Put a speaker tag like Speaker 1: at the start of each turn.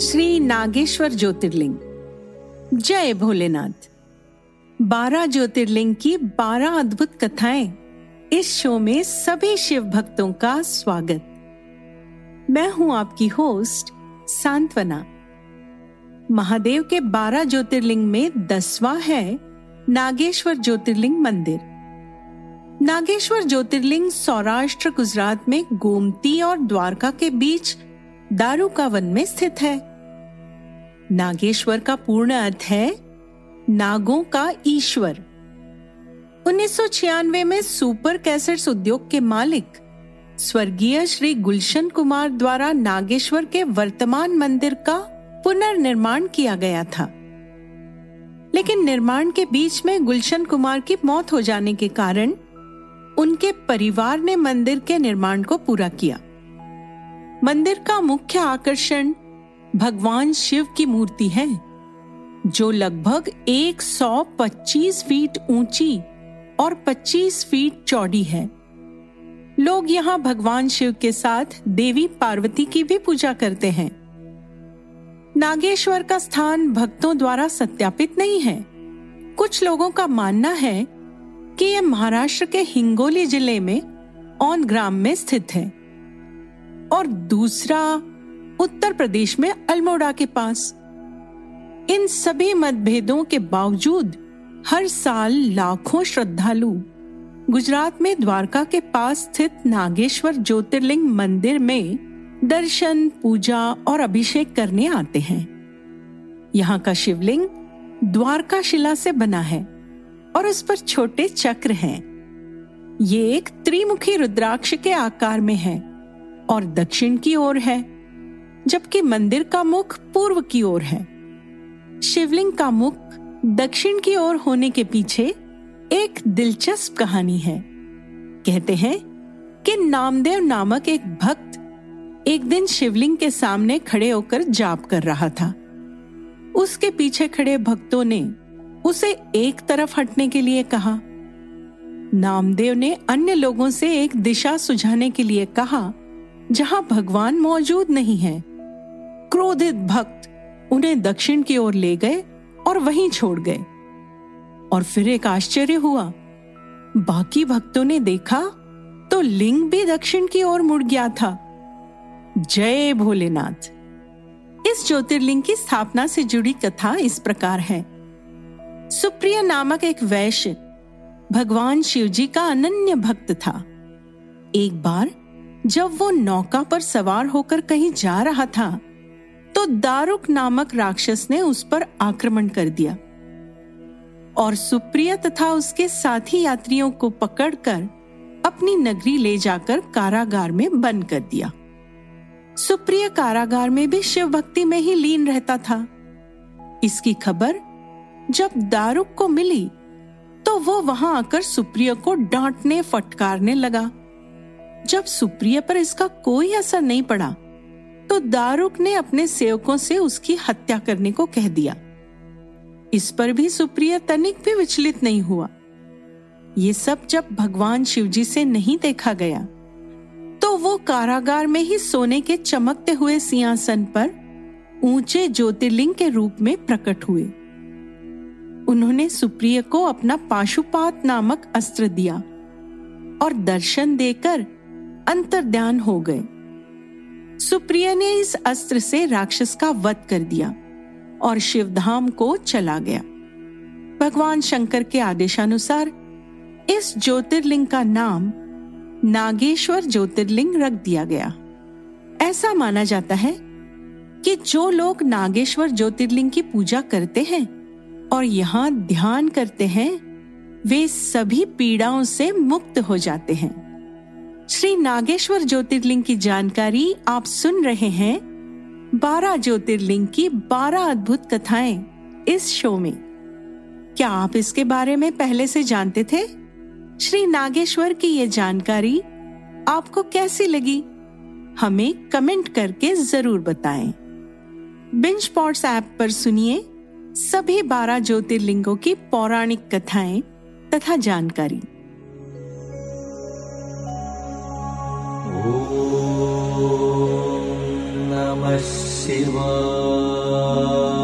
Speaker 1: श्री नागेश्वर ज्योतिर्लिंग। जय भोलेनाथ। बारह ज्योतिर्लिंग की बारह अद्भुत कथाएँ इस शो में सभी शिव भक्तों का स्वागत। मैं हूँ आपकी होस्ट सांत्वना। महादेव के बारह ज्योतिर्लिंग में दसवा है नागेश्वर ज्योतिर्लिंग मंदिर। नागेश्वर ज्योतिर्लिंग सौराष्ट्र, गुजरात में गोमती और द्वारका के बीच दारुका वन में स्थित है। नागेश्वर का पूर्ण अर्थ है नागों का ईश्वर। 1996 में सुपर कैसेट्स उद्योग के मालिक स्वर्गीय श्री गुलशन कुमार द्वारा नागेश्वर के वर्तमान मंदिर का पुनर्निर्माण किया गया था। लेकिन निर्माण के बीच में गुलशन कुमार की मौत हो जाने के कारण उनके परिवार ने मंदिर के निर्माण को पूरा किया। मंदिर का मुख्य आकर्षण भगवान शिव की मूर्ति है, जो लगभग 125 फीट ऊँची और 25 फीट चौड़ी है। लोग यहाँ भगवान शिव के साथ देवी पार्वती की भी पूजा करते हैं। नागेश्वर का स्थान भक्तों द्वारा सत्यापित नहीं है। कुछ लोगों का मानना है कि यह महाराष्ट्र के हिंगोली ज़िले में ऑन ग्राम में स्थित है। और दूसरा, उत्तर प्रदेश में अल्मोड़ा के पास। इन सभी मतभेदों के बावजूद हर साल लाखों श्रद्धालु गुजरात में द्वारका के पास स्थित नागेश्वर ज्योतिर्लिंग मंदिर में दर्शन, पूजा और अभिषेक करने आते हैं। यहाँ का शिवलिंग द्वारका शिला से बना है। और उस पर छोटे चक्र हैं। ये एक त्रिमुखी रुद्राक्ष के आकार में है और दक्षिण की ओर है, जबकि मंदिर का मुख पूर्व की ओर है। शिवलिंग का मुख दक्षिण की ओर होने के पीछे एक दिलचस्प कहानी है। कहते हैं कि नामदेव नामक एक भक्त एक दिन शिवलिंग के सामने खड़े होकर जाप कर रहा था। उसके पीछे खड़े भक्तों ने उसे एक तरफ़ हटने के लिए कहा। नामदेव ने अन्य लोगों से एक दिशा सुझाने के लिए कहा, जहाँ भगवान मौजूद नहीं है। क्रोधित भक्त उन्हें दक्षिण की ओर ले गए और वहीं छोड़ गए। और फिर एक आश्चर्य हुआ। बाकी भक्तों ने देखा तो लिंग भी दक्षिण की ओर मुड़ गया था। जय भोलेनाथ। इस ज्योतिर्लिंग की स्थापना से जुड़ी कथा इस प्रकार है। सुप्रिय नामक एक वैश्य भगवान शिव जी का अनन्य भक्त था। एक बार जब वो नौका पर सवार होकर कहीं जा रहा था तो दारुक नामक राक्षस ने उस पर आक्रमण कर दिया और सुप्रिय तथा उसके साथी यात्रियों को पकड़कर अपनी नगरी ले जाकर कारागार में बंद कर दिया। सुप्रिय कारागार में भी शिव भक्ति में ही लीन रहता था। इसकी खबर जब दारुक को मिली तो वो वहाँ आकर सुप्रिय को डांटने, फटकारने लगा। जब सुप्रिय पर इसका कोई असर नहीं पड़ा तो दारुक ने अपने सेवकों से उसकी हत्या करने को कह दिया। इस पर भी सुप्रिय तनिक भी विचलित नहीं हुआ। ये सब जब भगवान शिवजी से नहीं देखा गया तो वो कारागार में ही सोने के चमकते हुए सिंहासन पर ऊँचे ज्योतिर्लिंग के रूप में प्रकट हुए। उन्होंने सुप्रिय को अपना पाशुपात नामक अस्त्र दिया और दर्शन देकर अंतर्ध्यान हो गए। सुप्रिय ने इस अस्त्र से राक्षस का वध कर दिया और शिवधाम को चला गया। भगवान शंकर के आदेशानुसार इस ज्योतिर्लिंग का नाम नागेश्वर ज्योतिर्लिंग रख दिया गया। ऐसा माना जाता है कि जो लोग नागेश्वर ज्योतिर्लिंग की पूजा करते हैं और यहाँ ध्यान करते हैं, वे सभी पीड़ाओं से मुक्त हो जाते हैं। श्री नागेश्वर ज्योतिर्लिंग की जानकारी आप सुन रहे हैं, बारह ज्योतिर्लिंग की बारह अद्भुत कथाएँ इस शो में। क्या आप इसके बारे में पहले से जानते थे? श्री नागेश्वर की ये जानकारी आपको कैसी लगी? हमें कमेंट करके ज़रूर बताएँ। बिंच पॉट्स ऐप पर सुनिए सभी बारह ज्योतिर्लिंगों की पौराणिक कथाएँ तथा जानकारी।
Speaker 2: शिवाय।